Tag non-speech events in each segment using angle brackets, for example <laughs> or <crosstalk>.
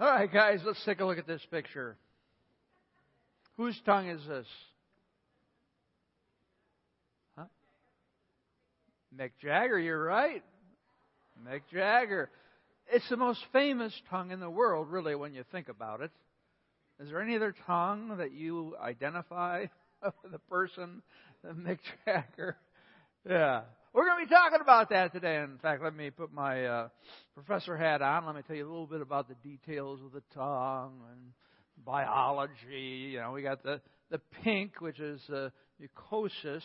All right, guys, let's take a look at this picture. Whose tongue is this? Huh? Mick Jagger, you're right. Mick Jagger. It's the most famous tongue in the world, really, when you think about it. Is there any other tongue that you identify <laughs> with a person Mick Jagger? Yeah. We're going to be talking about that today. In fact, let me put my uh, professor hat on. Let me tell you a little bit about the details of the tongue and biology. You know, we got the the pink, which is uh, mucosis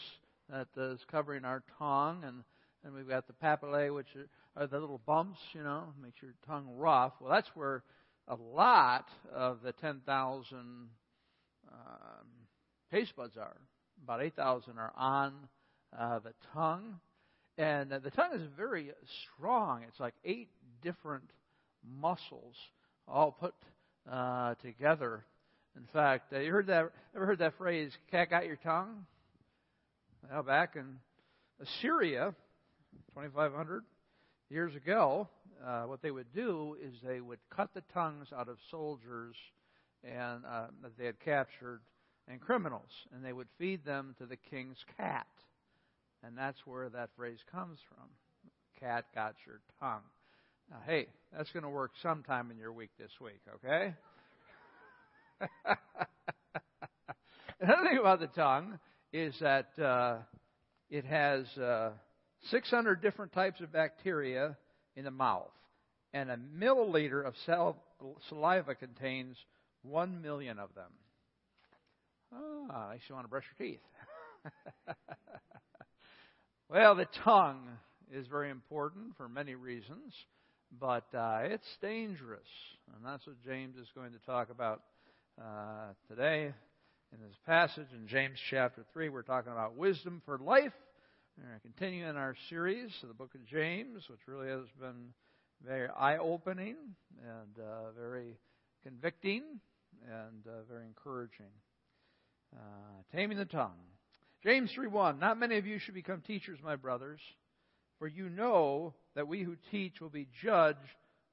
that is covering our tongue, and and we've got the papillae, which are, are the little bumps. You know, makes your tongue rough. Well, that's where a lot of the 10,000 um, taste buds are. About 8,000 are on uh, the tongue. And the tongue is very strong. It's like eight different muscles all put uh, together. In fact, uh, you heard that? Ever heard that phrase? "Cat got your tongue." Well, back in Assyria, 2,500 years ago, uh, what they would do is they would cut the tongues out of soldiers and uh, that they had captured and criminals, and they would feed them to the king's cat. And that's where that phrase comes from. Cat got your tongue. Now, hey, that's going to work sometime in your week this week, okay? <laughs> Another thing about the tongue is that uh, it has uh, 600 different types of bacteria in the mouth, and a milliliter of saliva contains 1 million of them. Ah, makes you want to brush your teeth. <laughs> Well, the tongue is very important for many reasons, but uh, it's dangerous. And that's what James is going to talk about uh, today in this passage. In James chapter 3, we're talking about wisdom for life. We're in our series of the book of James, which really has been very eye opening and uh, very convicting and uh, very encouraging. Uh, taming the tongue. James 3:1 Not many of you should become teachers, my brothers, for you know that we who teach will be judged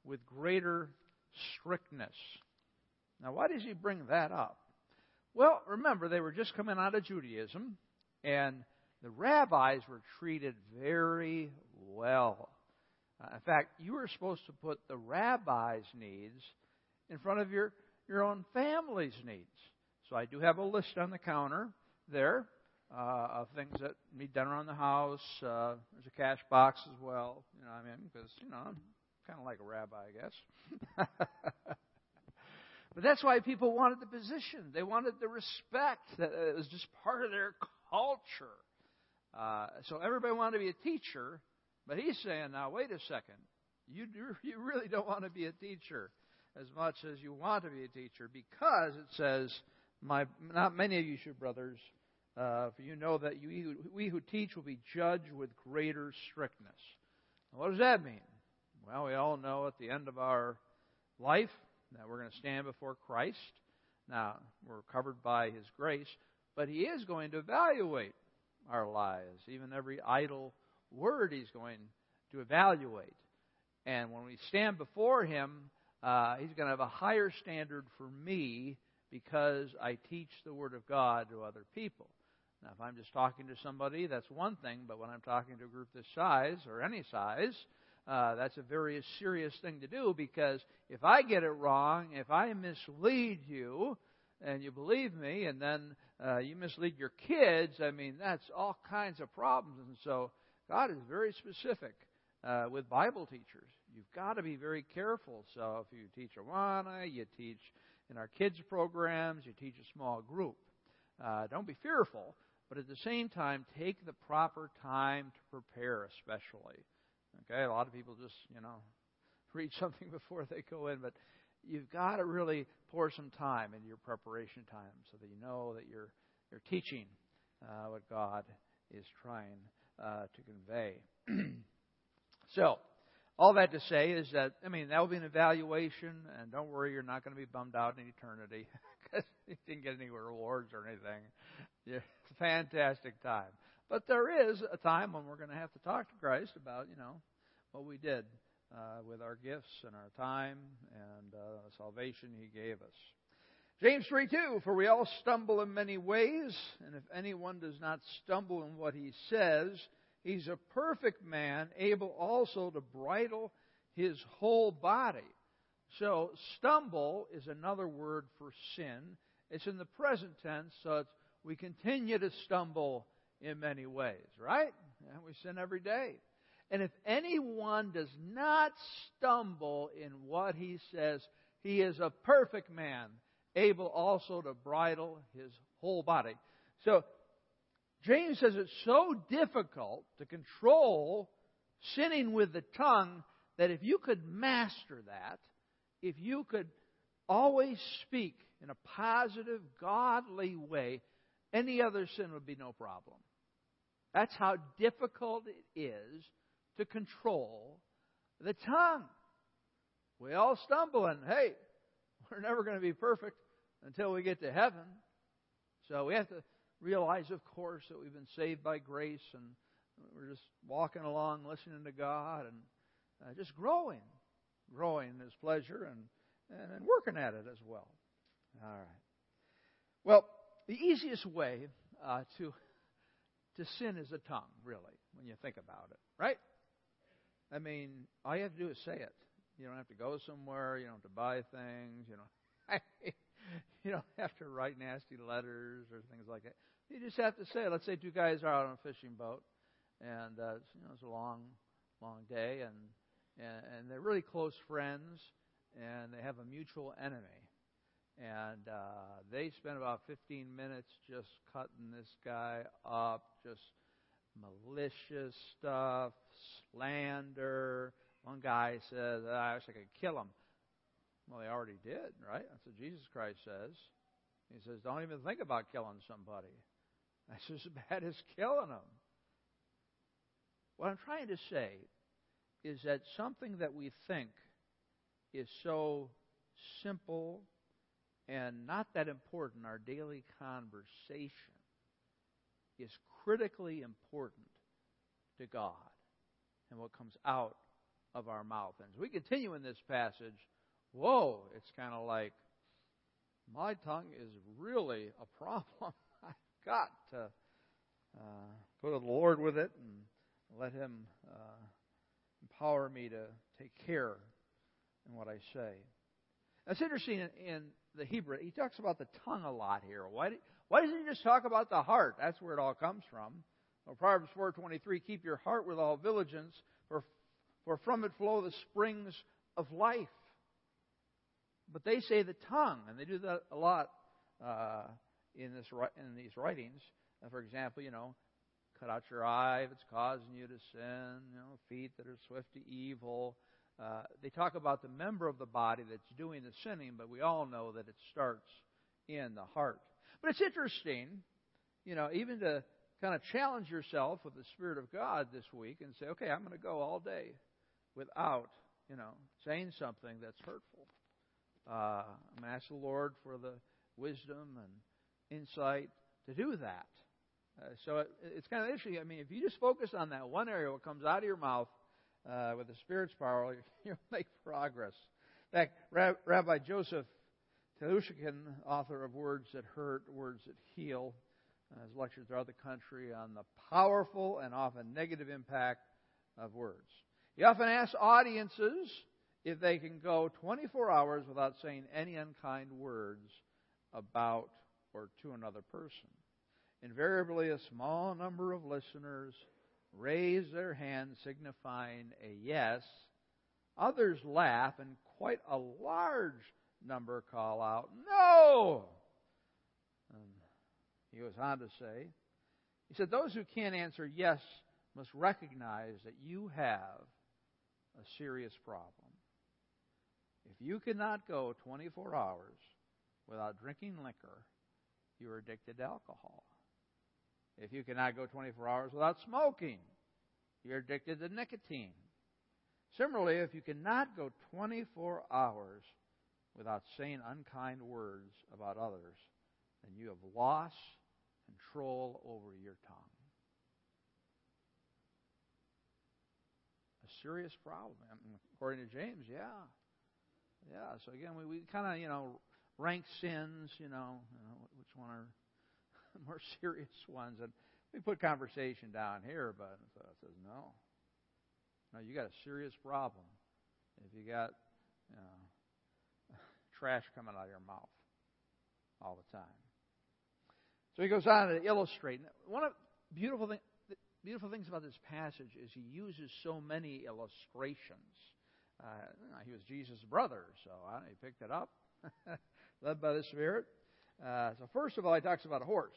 with greater strictness. Now, why does he bring that up? Well, remember, they were just coming out of Judaism, and the rabbis were treated very well. Uh, in fact, you were supposed to put the rabbi's needs in front of your, your own family's needs. So I do have a list on the counter there uh, of things that need done around the house. Uh, there's a cash box as well. You know, I mean, because you know, I'm kind of like a rabbi, I guess. <laughs> but that's why people wanted the position. They wanted the respect. That it was just part of their culture. Uh, so everybody wanted to be a teacher, but he's saying, now wait a second. You do, <laughs> you really don't want to be a teacher as much as you want to be a teacher because it says, my, not many of you should, brothers, uh, for you know that you, we who teach will be judged with greater strictness. Now, what does that mean? Well, we all know at the end of our life that we're going to stand before Christ. Now, we're covered by His grace, but He is going to evaluate our lives. Even every idle word He's going to evaluate. And when we stand before Him, uh, He's going to have a higher standard for me because I teach the Word of God to other people. Now, if I'm just talking to somebody, that's one thing, but when I'm talking to a group this size or any size, uh, that's a very serious thing to do because if I get it wrong, if I mislead you, and you believe me, and then uh, you mislead your kids, I mean, that's all kinds of problems. And so God is very specific uh, with Bible teachers. You've got to be very careful. So if you teach Awana, you teach in our kids' programs, you teach a small group. Uh, don't be fearful, but at the same time, take the proper time to prepare, especially. Okay, a lot of people just, you know, <laughs> read something before they go in, but you've got to really pour some time into your preparation time so that you know that you're you're teaching uh, what God is trying uh, to convey. <clears throat> so, all that to say is that I mean that will be an evaluation, and don't worry, you're not going to be bummed out in eternity <laughs> because <laughs> you didn't get any rewards or anything. Yeah, fantastic time. But there is a time when we're going to have to talk to Christ about, you know, what we did uh, with our gifts and our time and uh, salvation He gave us. James 3 2, for we all stumble in many ways, and if anyone does not stumble in what he says, he's a perfect man, able also to bridle his whole body. So, stumble is another word for sin. It's in the present tense, so we continue to stumble in many ways, right? And we sin every day. And if anyone does not stumble in what he says, he is a perfect man, able also to bridle his whole body. So, James says it's so difficult to control sinning with the tongue that if you could master that, if you could always speak in a positive, godly way, any other sin would be no problem. That's how difficult it is to control the tongue. We all stumble, and hey, <laughs> we're never going to be perfect until we get to heaven. So we have to realize, of course, that we've been saved by grace and we're just walking along, listening to God, and uh, just growing, growing in His pleasure and, and then working at it as well. All right. Well, the easiest way uh, to to sin is the tongue, really, when you think about it, right? I mean, all you have to do is say it. You don't have to go somewhere. You don't have to buy things. You know, <laughs> you don't have to write nasty letters or things like that. You just have to say. Let's say two guys are out on a fishing boat, and uh, you know it's a long, long day, and, and and they're really close friends, and they have a mutual enemy, and uh, they spend about 15 minutes just cutting this guy up, just malicious stuff, slander. One guy says, I wish I could kill him. Well, they already did, right? That's what Jesus Christ says. He says, don't even think about killing somebody. That's as <laughs> bad as killing them. What I'm trying to say is that something that we think is so simple and not that important, our daily conversation, is critically important to God and what comes out of our mouth. And as we continue in this passage, whoa, it's kind of like my tongue is really a problem. <laughs> I've got to uh, go to the Lord with it and let Him uh, empower me to take care in what I say. That's interesting in, in, the Hebrew. He talks about the tongue a lot here. Why, why doesn't he just talk about the heart? That's where it all comes from. Well, Proverbs 4.23, keep your heart with all diligence, for, for from it flow the springs of life. But they say the tongue, and they do that a lot uh, in this in these writings. Uh, for example, you know, cut out your eye if it's causing you to sin. You know, feet that are swift to evil. Uh, they talk about the member of the body that's doing the sinning, but we all know that it starts in the heart. But it's interesting, you know, even to kind of challenge yourself with the Spirit of God this week and say, okay, I'm going to go all day without, you know, saying something that's hurtful. Uh, I'm asking the Lord for the wisdom and insight to do that. Uh, so it, it's kind of interesting. I mean, if you just focus on that one area, what comes out of your mouth uh, with the Spirit's power, <laughs> you'll make progress. In fact, Rabbi Joseph Telushkin, author of Words That Hurt, Words That Heal, has lectured throughout the country on the powerful and often negative impact of words. He often asks audiences if they can go 24 hours without saying any unkind words about or to another person. Invariably, a small number of listeners raise their hand signifying a yes. Others laugh, and quite a large number call out, No! And he goes on to say, He said, Those who can't answer yes must recognize that you have a serious problem. If you cannot go 24 hours without drinking liquor, you're addicted to alcohol. If you cannot go 24 hours without smoking, you're addicted to nicotine. Similarly, if you cannot go 24 hours without saying unkind words about others, then you have lost control over your tongue. A serious problem. According to James, yeah. Yeah. So again, we, we kind of, you know, rank sins, you know, you know, which one are <laughs> more serious ones. And we put conversation down here, but so it says no. No, you got a serious problem if you got you know, <laughs> trash coming out of your mouth all the time. So he goes on to illustrate. One of the beautiful thing, the beautiful things about this passage is he uses so many illustrations. Uh, he was Jesus' brother, so uh, he picked it up, <laughs> led by the Spirit. Uh, so first of all, he talks about a horse.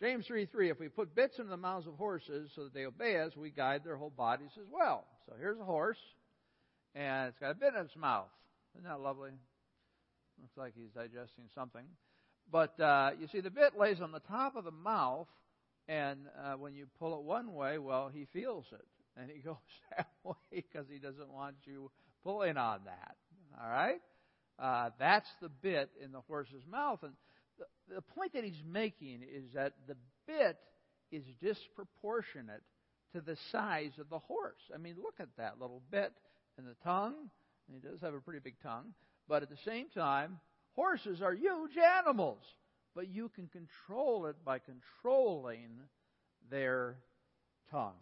James 3 3, if we put bits in the mouths of horses so that they obey us, we guide their whole bodies as well. So here's a horse, and it's got a bit in its mouth. Isn't that lovely? Looks like he's digesting something. But uh, you see, the bit lays on the top of the mouth, and uh, when you pull it one way, well, he feels it. And he <laughs> goes that way because he doesn't want you pulling on that. All right? Uh, that's the bit in the horse's mouth. And the, the point that he's making is that the bit is disproportionate to the size of the horse. I mean, look at that little bit in the tongue. He does have a pretty big tongue. But at the same time, horses are huge animals. But you can control it by controlling their tongue.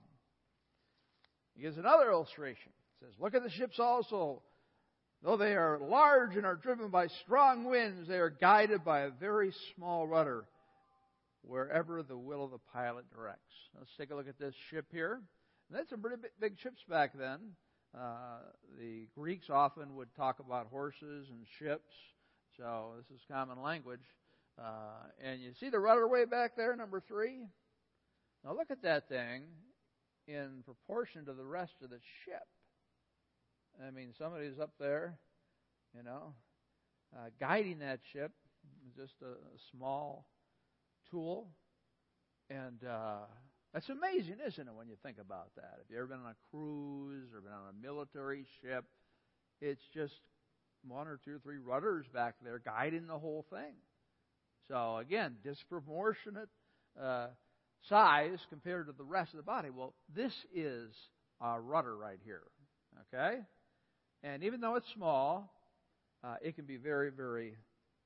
He gives another illustration. He says, Look at the ships also. Though they are large and are driven by strong winds, they are guided by a very small rudder wherever the will of the pilot directs. Let's take a look at this ship here. And that's some pretty big ships back then. Uh, the Greeks often would talk about horses and ships, so this is common language. Uh, and you see the rudder way back there, number three? Now look at that thing in proportion to the rest of the ship. I mean, somebody's up there, you know, uh, guiding that ship, just a, a small tool. And uh, that's amazing, isn't it, when you think about that? If you've ever been on a cruise or been on a military ship, it's just one or two or three rudders back there guiding the whole thing. So, again, disproportionate uh, size compared to the rest of the body. Well, this is a rudder right here. Okay? And even though it's small, uh, it can be very, very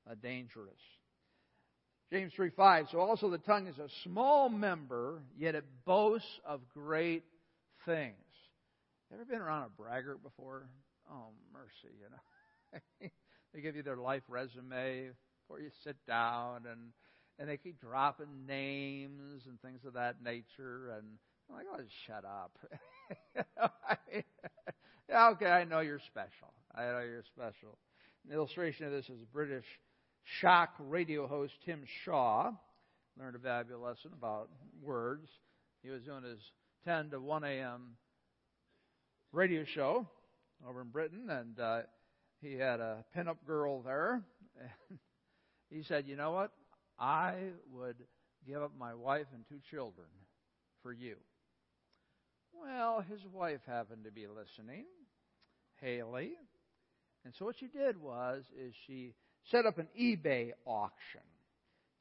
uh, dangerous. James 3 5. So also the tongue is a small member, yet it boasts of great things. Ever been around a braggart before? Oh, mercy, you know. <laughs> they give you their life resume before you sit down, and and they keep dropping names and things of that nature. And I'm like, oh, shut up. <laughs> yeah, okay, I know you're special. I know you're special. An illustration of this is British shock radio host Tim Shaw. Learned a valuable lesson about words. He was doing his 10 to 1 a.m. radio show over in Britain, and uh, he had a pinup girl there. And <laughs> he said, You know what? I would give up my wife and two children for you. Well, his wife happened to be listening, Haley. And so what she did was is she set up an eBay auction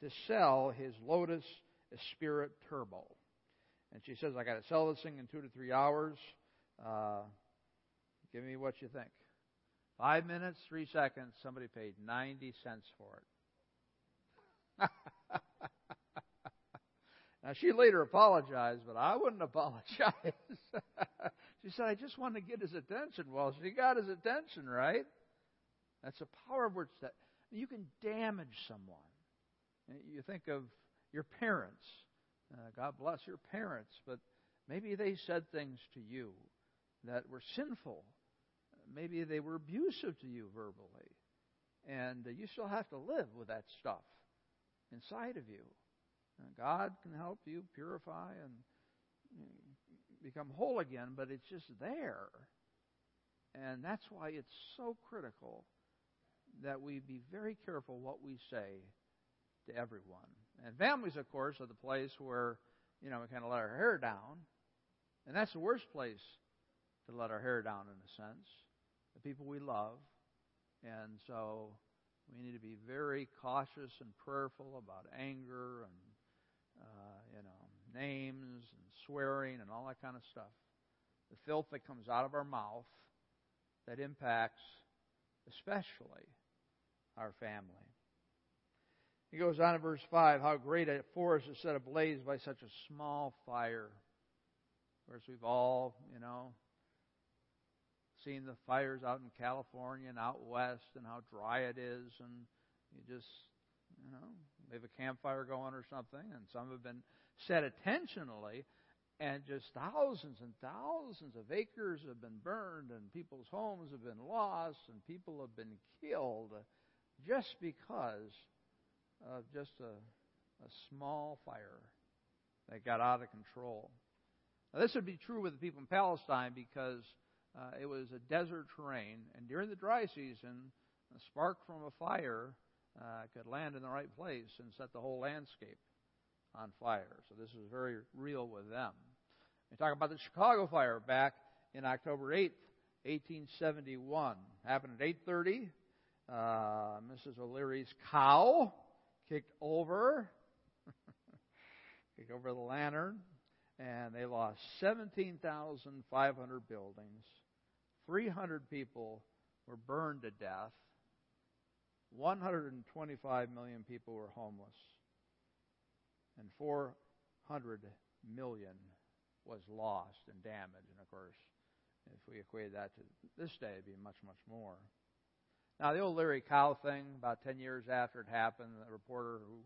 to sell his Lotus Esprit Turbo. And she says, I got to sell this thing in two to three hours. Uh, give me what you think. Five minutes, three seconds, somebody paid 90 cents for it. <laughs> now, she later apologized, but I wouldn't <laughs> apologize. <laughs> she said, I just wanted to get his attention. Well, she got his attention, right? That's the power of words that you can damage someone. You think of your parents. Uh, God bless your parents, but maybe they said things to you that were sinful. Maybe they were abusive to you verbally. And uh, you still have to live with that stuff inside of you. Uh, God can help you purify and become whole again, but it's just there. And that's why it's so critical that we be very careful what we say to everyone. And families, of course, are the place where, you know, we kind of let our hair down. And that's the worst place to let our hair down, in a sense. The people we love. And so we need to be very cautious and prayerful about anger and, names and swearing and all that kind of stuff. the filth that comes out of our mouth that impacts especially our family. He goes on in verse 5 how great a forest is set ablaze by such a small fire. Of course, we've all, you know, seen the fires out in California and out west and how dry it is, and you just, you know, they have a campfire going or something, and some have been set intentionally, and just thousands and thousands of acres have been burned, and people's homes have been lost, and people have been killed just because of just a, a small fire that got out of control. Now, this would be true with the people in Palestine because uh, it was a desert terrain, and during the dry season, a spark from a fire uh, could land in the right place and set the whole landscape on fire. So this was very real with them. We talk about the Chicago fire back in October 8th, 1871. Happened at 8:30. Uh, Mrs. O'Leary's cow kicked over, <laughs> kicked over the lantern, and they lost 17,500 buildings. 300 people were burned to death. 125 million people were homeless. And 400 million was lost and damaged. And of course, if we equate that to this day, it'd be much, much more. Now, the O'Leary Cow thing, about 10 years after it happened, the reporter who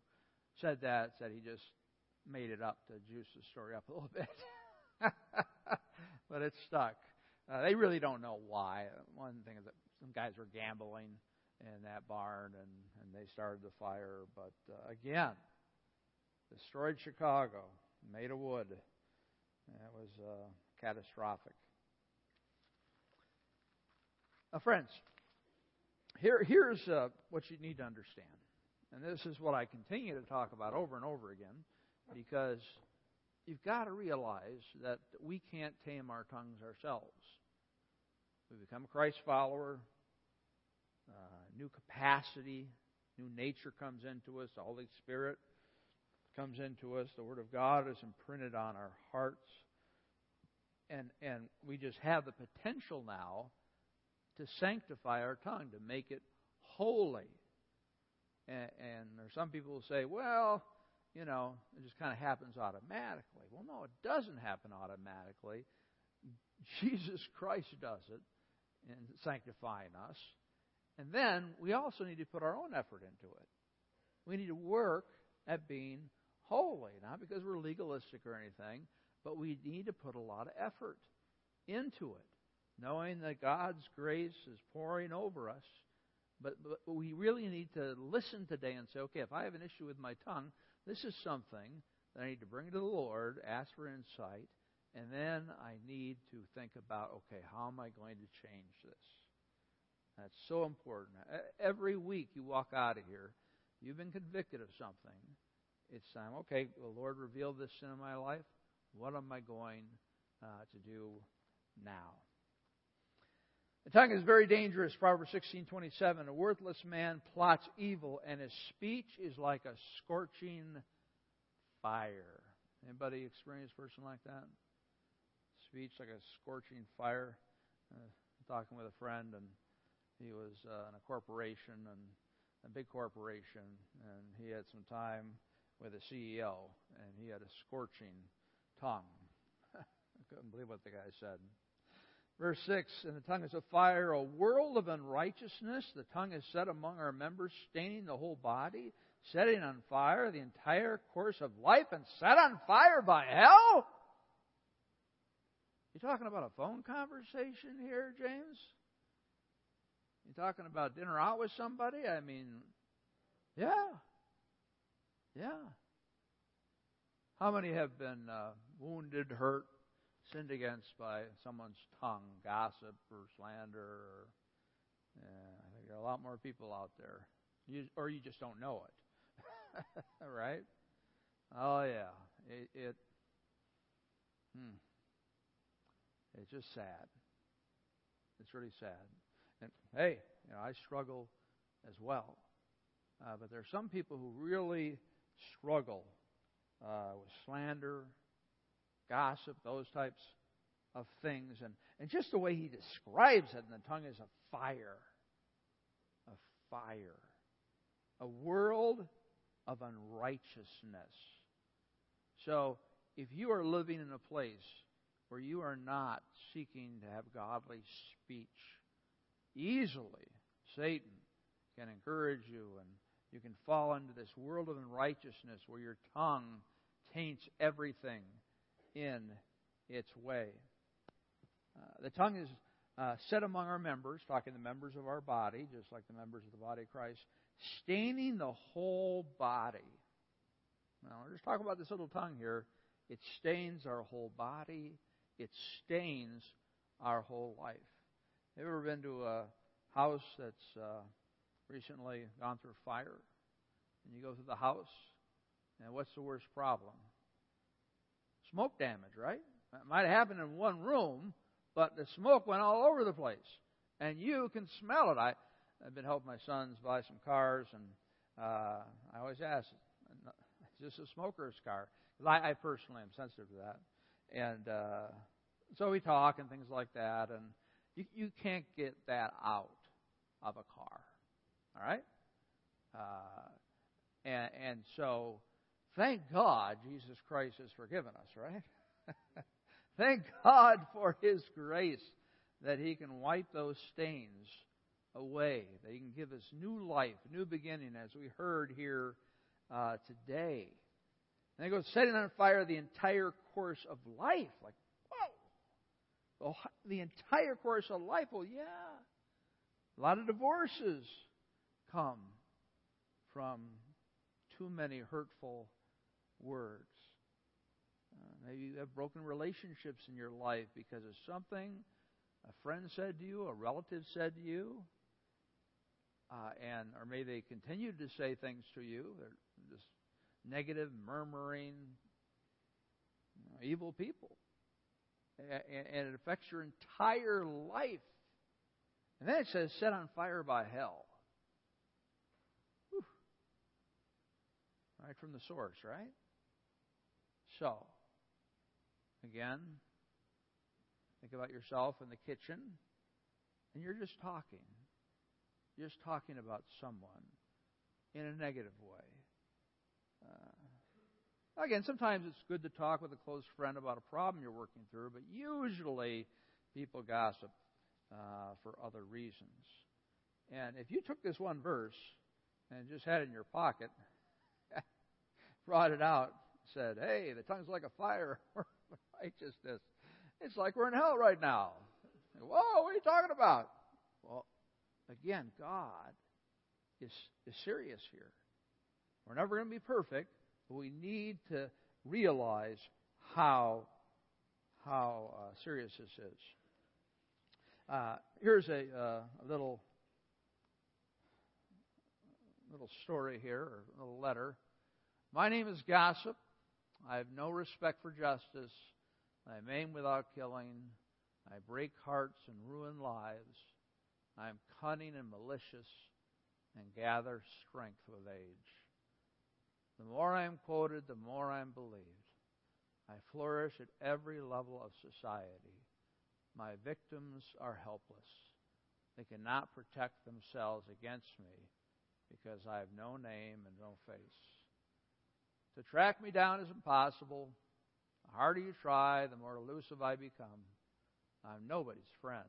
said that said he just made it up to juice the story up a little bit. <laughs> but it stuck. Uh, they really don't know why. One thing is that some guys were gambling in that barn and, and they started the fire. But uh, again, destroyed Chicago, made of wood. That was uh, catastrophic. Now, friends, here, here's uh, what you need to understand. And this is what I continue to talk about over and over again because you've got to realize that we can't tame our tongues ourselves. We become a Christ follower, uh, new capacity, new nature comes into us, the Holy Spirit comes into us, the Word of God is imprinted on our hearts. And, and we just have the potential now to sanctify our tongue, to make it holy. And, and there's some people who say, well, you know, it just kind of happens automatically. Well, no, it doesn't happen automatically. Jesus Christ does it in sanctifying us. And then we also need to put our own effort into it. We need to work at being holy, not because we're legalistic or anything, but we need to put a lot of effort into it, knowing that God's grace is pouring over us. But, but we really need to listen today and say, okay, if I have an issue with my tongue, this is something that I need to bring to the Lord, ask for insight, and then I need to think about, okay, how am I going to change this? That's so important. Every week you walk out of here, you've been convicted of something. It's time, okay, the Lord revealed this sin in my life. What am I going uh, to do now? The tongue is very dangerous. Proverbs 16:27. A worthless man plots evil, and his speech is like a scorching fire. Anybody experienced a person like that? Speech like a scorching fire. Uh, talking with a friend, and he was uh, in a corporation and a big corporation, and he had some time with a CEO, and he had a scorching tongue. <laughs> I couldn't believe what the guy said. Verse 6 And the tongue is a fire, a world of unrighteousness. The tongue is set among our members, staining the whole body, setting on fire the entire course of life, and set on fire by hell? You talking about a phone conversation here, James? You talking about dinner out with somebody? I mean, yeah. Yeah. How many have been uh, wounded, hurt, sinned against by someone's tongue, gossip or slander? Or, yeah, I think there are a lot more people out there. You, or you just don't know it. <laughs> right? Oh, yeah. It, it hmm. It's just sad. It's really sad. And hey, you know, I struggle as well. Uh, but there are some people who really struggle uh, with slander, gossip, those types of things. And, and just the way he describes it, the tongue is a fire. A fire. A world of unrighteousness. So, if you are living in a place where you are not seeking to have godly speech, easily Satan can encourage you and you can fall into this world of unrighteousness where your tongue taints everything in its way. Uh, the tongue is uh, set among our members, talking the members of our body, just like the members of the body of Christ, staining the whole body. Now, we're just talking about this little tongue here. It stains our whole body. It stains our whole life. Have you ever been to a house that's uh, recently gone through fire? And you go through the house, and what's the worst problem? Smoke damage, right? It might have happened in one room, but the smoke went all over the place. And you can smell it. I, I've been helping my sons buy some cars, and uh, I always ask, is this a smoker's car? I, I personally am sensitive to that. And uh, so we talk and things like that, and you, you can't get that out of a car. All right? Uh, and, and so, thank God Jesus Christ has forgiven us, right? <laughs> thank God for His grace that He can wipe those stains away, that He can give us new life, new beginning, as we heard here uh, today. And he goes, setting on fire the entire course of life. Like, whoa! The entire course of life. Well, yeah. A lot of divorces come from too many hurtful words. Uh, maybe you have broken relationships in your life because of something a friend said to you, a relative said to you, uh, and or may they continue to say things to you. They're just negative, murmuring, you know, evil people, and, and it affects your entire life. And then it says, "Set on fire by hell." Right from the source, right? So, again, think about yourself in the kitchen, and you're just talking You're just talking about someone in a negative way. Uh, again, sometimes it's good to talk with a close friend about a problem you're working through, but usually people gossip uh, for other reasons. And if you took this one verse and just had it in your pocket, brought it out, said, "Hey, the tongue's like a fire, <laughs> righteousness. It's like we're in hell right now." Whoa, what are you talking about? Well, Again, God is, is serious here. We're never going to be perfect, but we need to realize how, how uh, serious this is. Uh, here's a, uh, a little little story here, or a little letter. My name is Gossip. I have no respect for justice. I aim without killing. I break hearts and ruin lives. I am cunning and malicious and gather strength with age. The more I am quoted, the more I am believed. I flourish at every level of society. My victims are helpless. They cannot protect themselves against me because I have no name and no face. To track me down is impossible. The harder you try, the more elusive I become. I'm nobody's friend.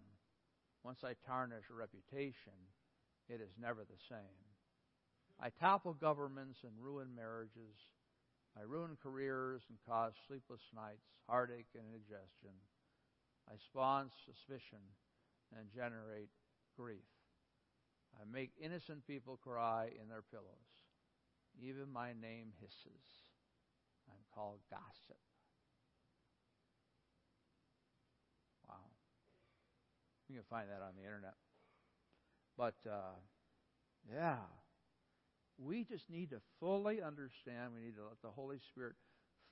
Once I tarnish a reputation, it is never the same. I topple governments and ruin marriages. I ruin careers and cause sleepless nights, heartache, and indigestion. I spawn suspicion and generate grief. I make innocent people cry in their pillows. Even my name hisses. I'm called gossip. Wow. You can find that on the internet. But uh, yeah, we just need to fully understand. We need to let the Holy Spirit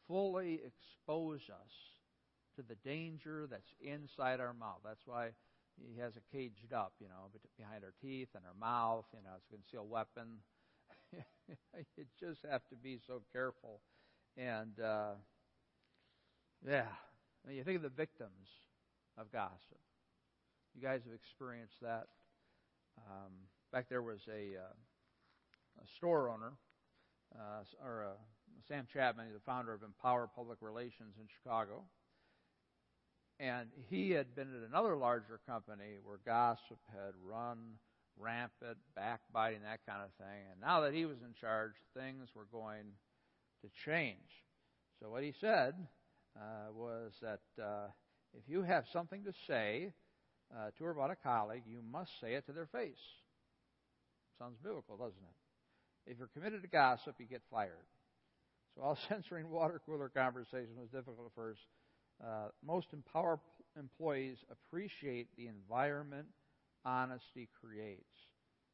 fully expose us to the danger that's inside our mouth. That's why he has it caged up, you know, behind our teeth and our mouth. You know, it's a concealed weapon. <laughs> you just have to be so careful. And uh, yeah, when you think of the victims of gossip. You guys have experienced that. Um, back there was a, uh, a store owner, uh, or uh, Sam Chapman, the founder of Empower Public Relations in Chicago. And he had been at another larger company where gossip had run rampant, backbiting, that kind of thing. And now that he was in charge, things were going to change. So what he said uh, was that uh, if you have something to say uh, to her about a colleague, you must say it to their face. Sounds biblical, doesn't it? If you're committed to gossip, you get fired. So while <laughs> censoring water cooler conversation was difficult at first, uh, most empower employees appreciate the environment honesty creates.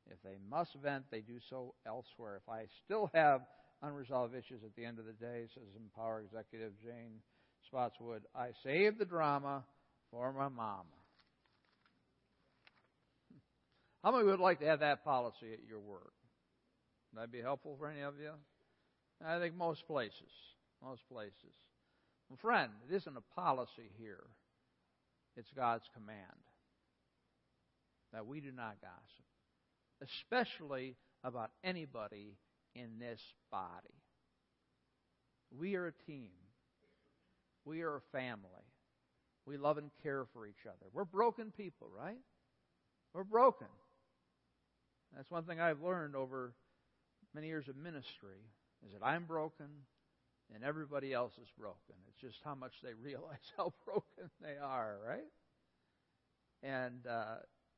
If they must vent, they do so elsewhere. If I still have unresolved issues at the end of the day, says Empower Executive Jane Spotswood, I save the drama for my mama. <laughs> How many would like to have that policy at your work? Would that be helpful for any of you? I think most places. Most places. Well, friend, it isn't a policy here. It's God's command that we do not gossip, especially about anybody in this body. We are a team. We are a family. We love and care for each other. We're broken people, right? We're broken. That's one thing I've learned over many years of ministry is that I'm broken and everybody else is broken. It's just how much they realize <laughs> how broken they are, right? And uh,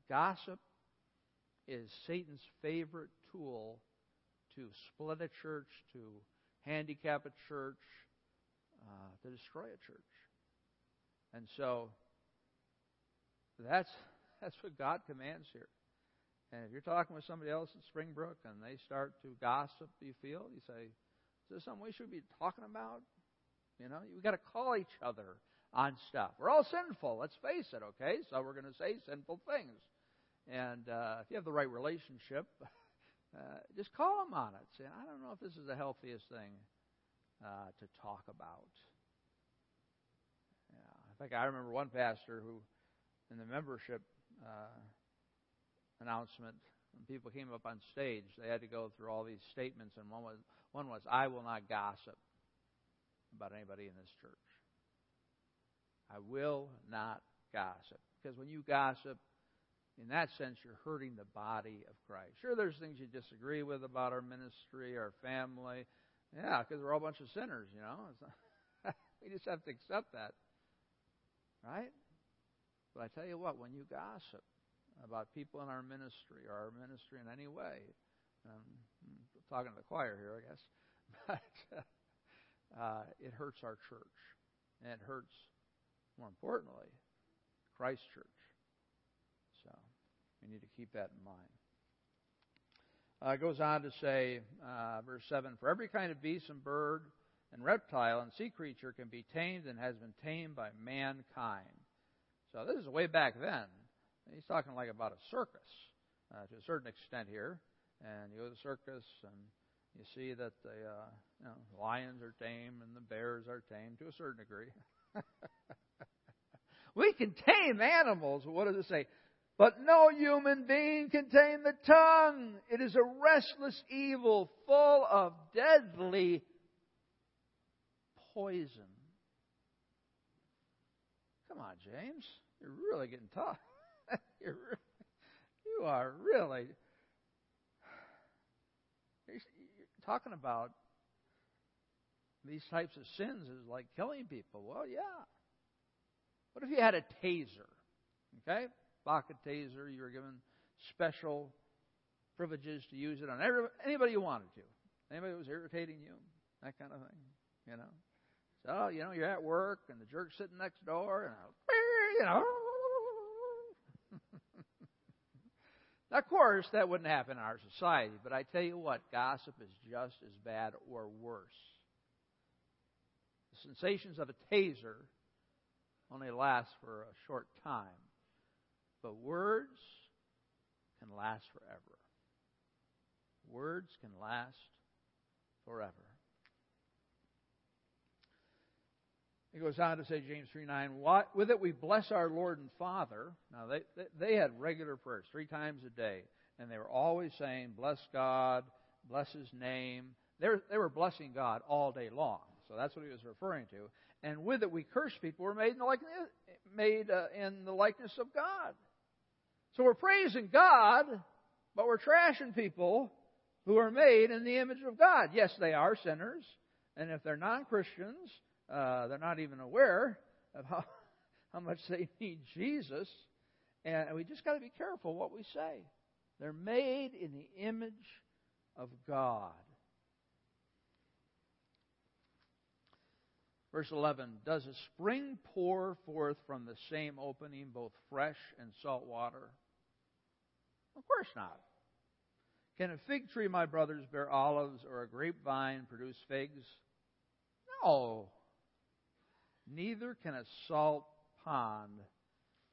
gossip is Satan's favorite tool to split a church, to handicap a church, uh, to destroy a church. And so that's <laughs> that's what God commands here. And if you're talking with somebody else at Springbrook and they start to gossip, you feel, you say, is there something we should be talking about? You know, we've got to call each other on stuff. We're all sinful, let's face it, okay? So we're going to say sinful things. And uh, if you have the right relationship, <laughs> uh, just call them on it. Say, I don't know if this is the healthiest thing uh, to talk about. Yeah. In fact, I remember one pastor who, in the membership uh, announcement, when people came up on stage, they had to go through all these statements, and one was, one was, I will not gossip about anybody in this church. I will not gossip. Because when you gossip, in that sense, you're hurting the body of Christ. Sure, there's things you disagree with about our ministry, our family. Yeah, because we're all a bunch of sinners, you know. <laughs> we just have to accept that. Right? But I tell you what, when you gossip about people in our ministry or our ministry in any way, um, talking to the choir here, I guess. <laughs> But uh, it hurts our church. And it hurts, more importantly, Christ Church. We need to keep that in mind. Uh, it goes on to say, uh, verse 7 For every kind of beast and bird and reptile and sea creature can be tamed and has been tamed by mankind. So this is way back then. He's talking like about a circus uh, to a certain extent here and you go to the circus and you see that the uh, you know, lions are tame and the bears are tame to a certain degree. <laughs> we can tame animals. What does it say? But no human being can tame the tongue. It is a restless evil full of deadly poison. Come on, James. You're really getting tough. <laughs> You're, you are really talking about these types of sins is like killing people. Well, yeah. What if you had a taser? Okay? Pocket taser, you were given special privileges to use it on anybody you wanted to. Anybody that was irritating you, that kind of thing, you know. So, you know, you're at work and the jerk's sitting next door and, <laughs> you know, Now, <laughs> of course, that wouldn't happen in our society, but I tell you what, gossip is just as bad or worse. The sensations of a taser only last for a short time, but words can last forever. Words can last forever. He goes on to say, James 3 9, with it we bless our Lord and Father. Now, they, they had regular prayers three times a day, and they were always saying, Bless God, bless His name. They were, they were blessing God all day long. So that's what he was referring to. And with it we curse people who are made in the likeness, made, uh, in the likeness of God. So we're praising God, but we're trashing people who are made in the image of God. Yes, they are sinners, and if they're non Christians, uh, they're not even aware of how, <laughs> how much they need Jesus. And we just got to be careful what we say. They're made in the image of God. Verse 11 Does a spring pour forth from the same opening both fresh and salt water? Of course not. Can a fig tree, my brothers, bear olives, or a grapevine produce figs? No. Neither can a salt pond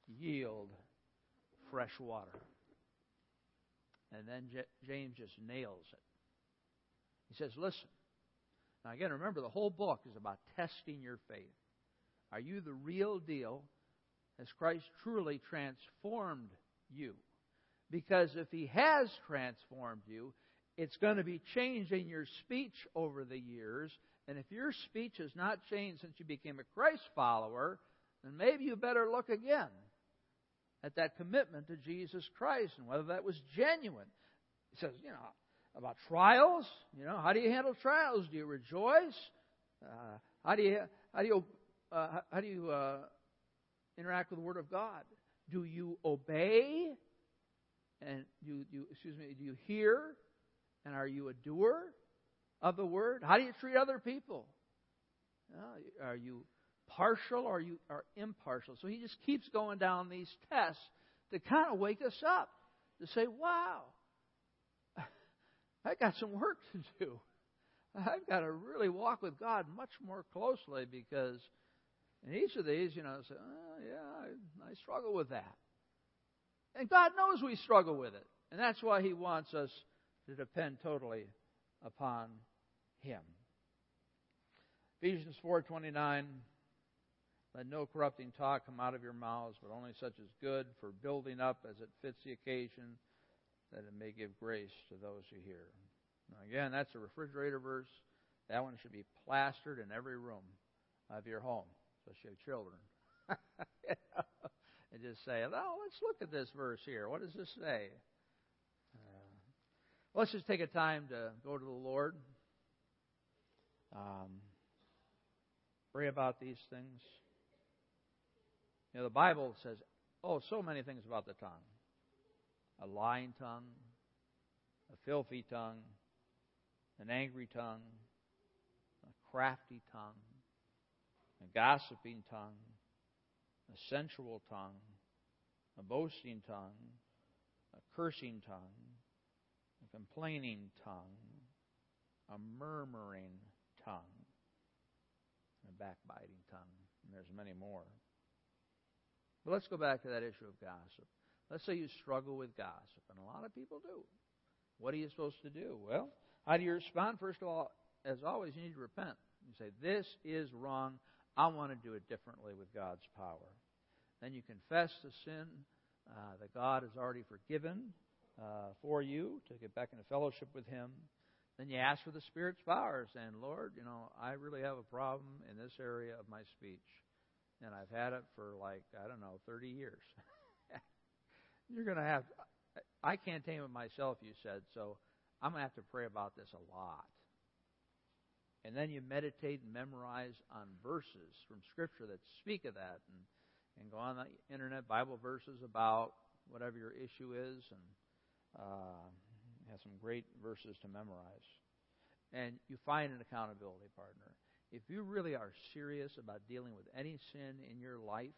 yield fresh water. And then James just nails it. He says, Listen. Now, again, remember, the whole book is about testing your faith. Are you the real deal? Has Christ truly transformed you? Because if He has transformed you, it's going to be changing your speech over the years. And if your speech has not changed since you became a Christ follower, then maybe you better look again at that commitment to Jesus Christ and whether that was genuine. He says, you know, about trials, you know, how do you handle trials? Do you rejoice? Uh, how do you how do you uh, how do you uh, interact with the Word of God? Do you obey? And you, you excuse me, do you hear? And are you a doer of the word? How do you treat other people? Are you partial or are you are impartial? So he just keeps going down these tests to kind of wake us up to say, "Wow, I got some work to do. I've got to really walk with God much more closely because in each of these, you know, say, oh, yeah, I, I struggle with that. And God knows we struggle with it. And that's why He wants us to depend totally upon Him. Ephesians 4.29 Let no corrupting talk come out of your mouths, but only such as good for building up as it fits the occasion, that it may give grace to those who hear. Now again, that's a refrigerator verse. That one should be plastered in every room of your home, especially children. <laughs> and just say, oh, let's look at this verse here. What does this say? Uh, let's just take a time to go to the Lord. Um, pray about these things. You know, the Bible says, oh, so many things about the tongue a lying tongue, a filthy tongue, an angry tongue, a crafty tongue, a gossiping tongue, a sensual tongue, a boasting tongue, a cursing tongue, a complaining tongue, a murmuring tongue, and a backbiting tongue. And there's many more. But let's go back to that issue of gossip. Let's say you struggle with gossip, and a lot of people do. What are you supposed to do? Well, how do you respond? First of all, as always, you need to repent. You say, This is wrong. I want to do it differently with God's power. Then you confess the sin uh, that God has already forgiven uh, for you to get back into fellowship with Him. Then you ask for the Spirit's power, saying, Lord, you know, I really have a problem in this area of my speech. And I've had it for like, I don't know, 30 years. <laughs> You're going to have, I can't tame it myself, you said, so I'm going to have to pray about this a lot. And then you meditate and memorize on verses from Scripture that speak of that, and, and go on the internet, Bible verses about whatever your issue is, and uh, have some great verses to memorize. And you find an accountability partner. If you really are serious about dealing with any sin in your life,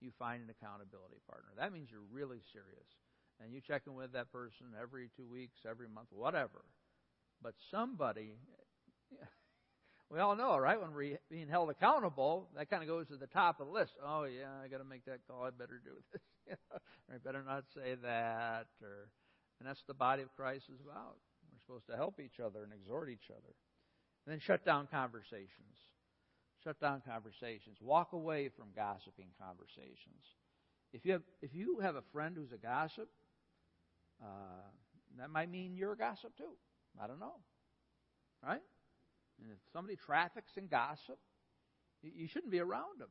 you find an accountability partner. That means you're really serious and you check in with that person every two weeks, every month, whatever. But somebody, we all know, right? When we're being held accountable, that kind of goes to the top of the list. Oh yeah, I got to make that call. I better do <laughs> this. I better not say that. Or, and that's what the body of Christ is about. We're supposed to help each other and exhort each other. And then shut down conversations. Shut down conversations. Walk away from gossiping conversations. If you have, if you have a friend who's a gossip, uh, that might mean you're a gossip too. I don't know. Right? And if somebody traffics in gossip, you shouldn't be around them.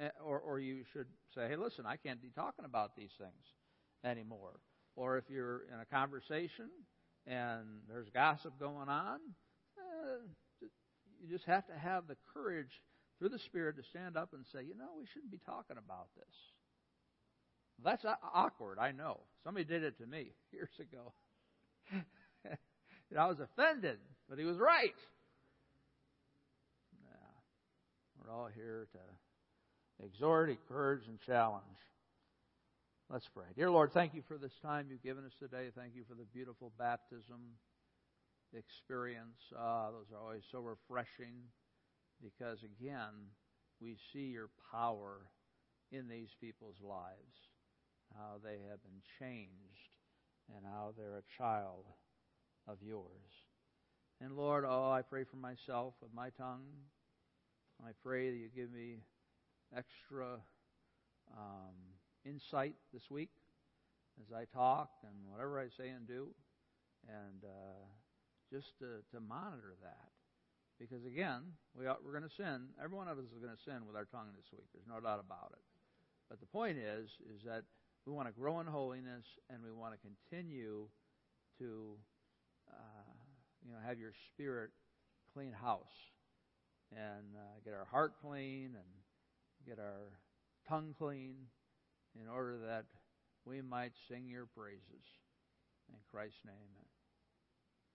Eh, or, or you should say, hey, listen, I can't be talking about these things anymore. Or if you're in a conversation and there's gossip going on, eh, you just have to have the courage through the Spirit to stand up and say, you know, we shouldn't be talking about this. That's awkward, I know. Somebody did it to me <laughs> years ago. <laughs> and I was offended, but he was right. Yeah. We're all here to exhort, encourage, and challenge. Let's pray. Dear Lord, thank you for this time you've given us today. Thank you for the beautiful baptism experience. Uh, those are always so refreshing because, again, we see your power in these people's lives, how they have been changed, and how they're a child of yours. And Lord, oh, I pray for myself with my tongue. I pray that you give me extra um, insight this week as I talk and whatever I say and do, and uh, just to, to monitor that. Because again, we are, we're going to sin. Every one of us is going to sin with our tongue this week. There's no doubt about it. But the point is, is that we want to grow in holiness and we want to continue to, uh, you know, have your spirit clean house and uh, get our heart clean and get our tongue clean in order that we might sing your praises. In Christ's name,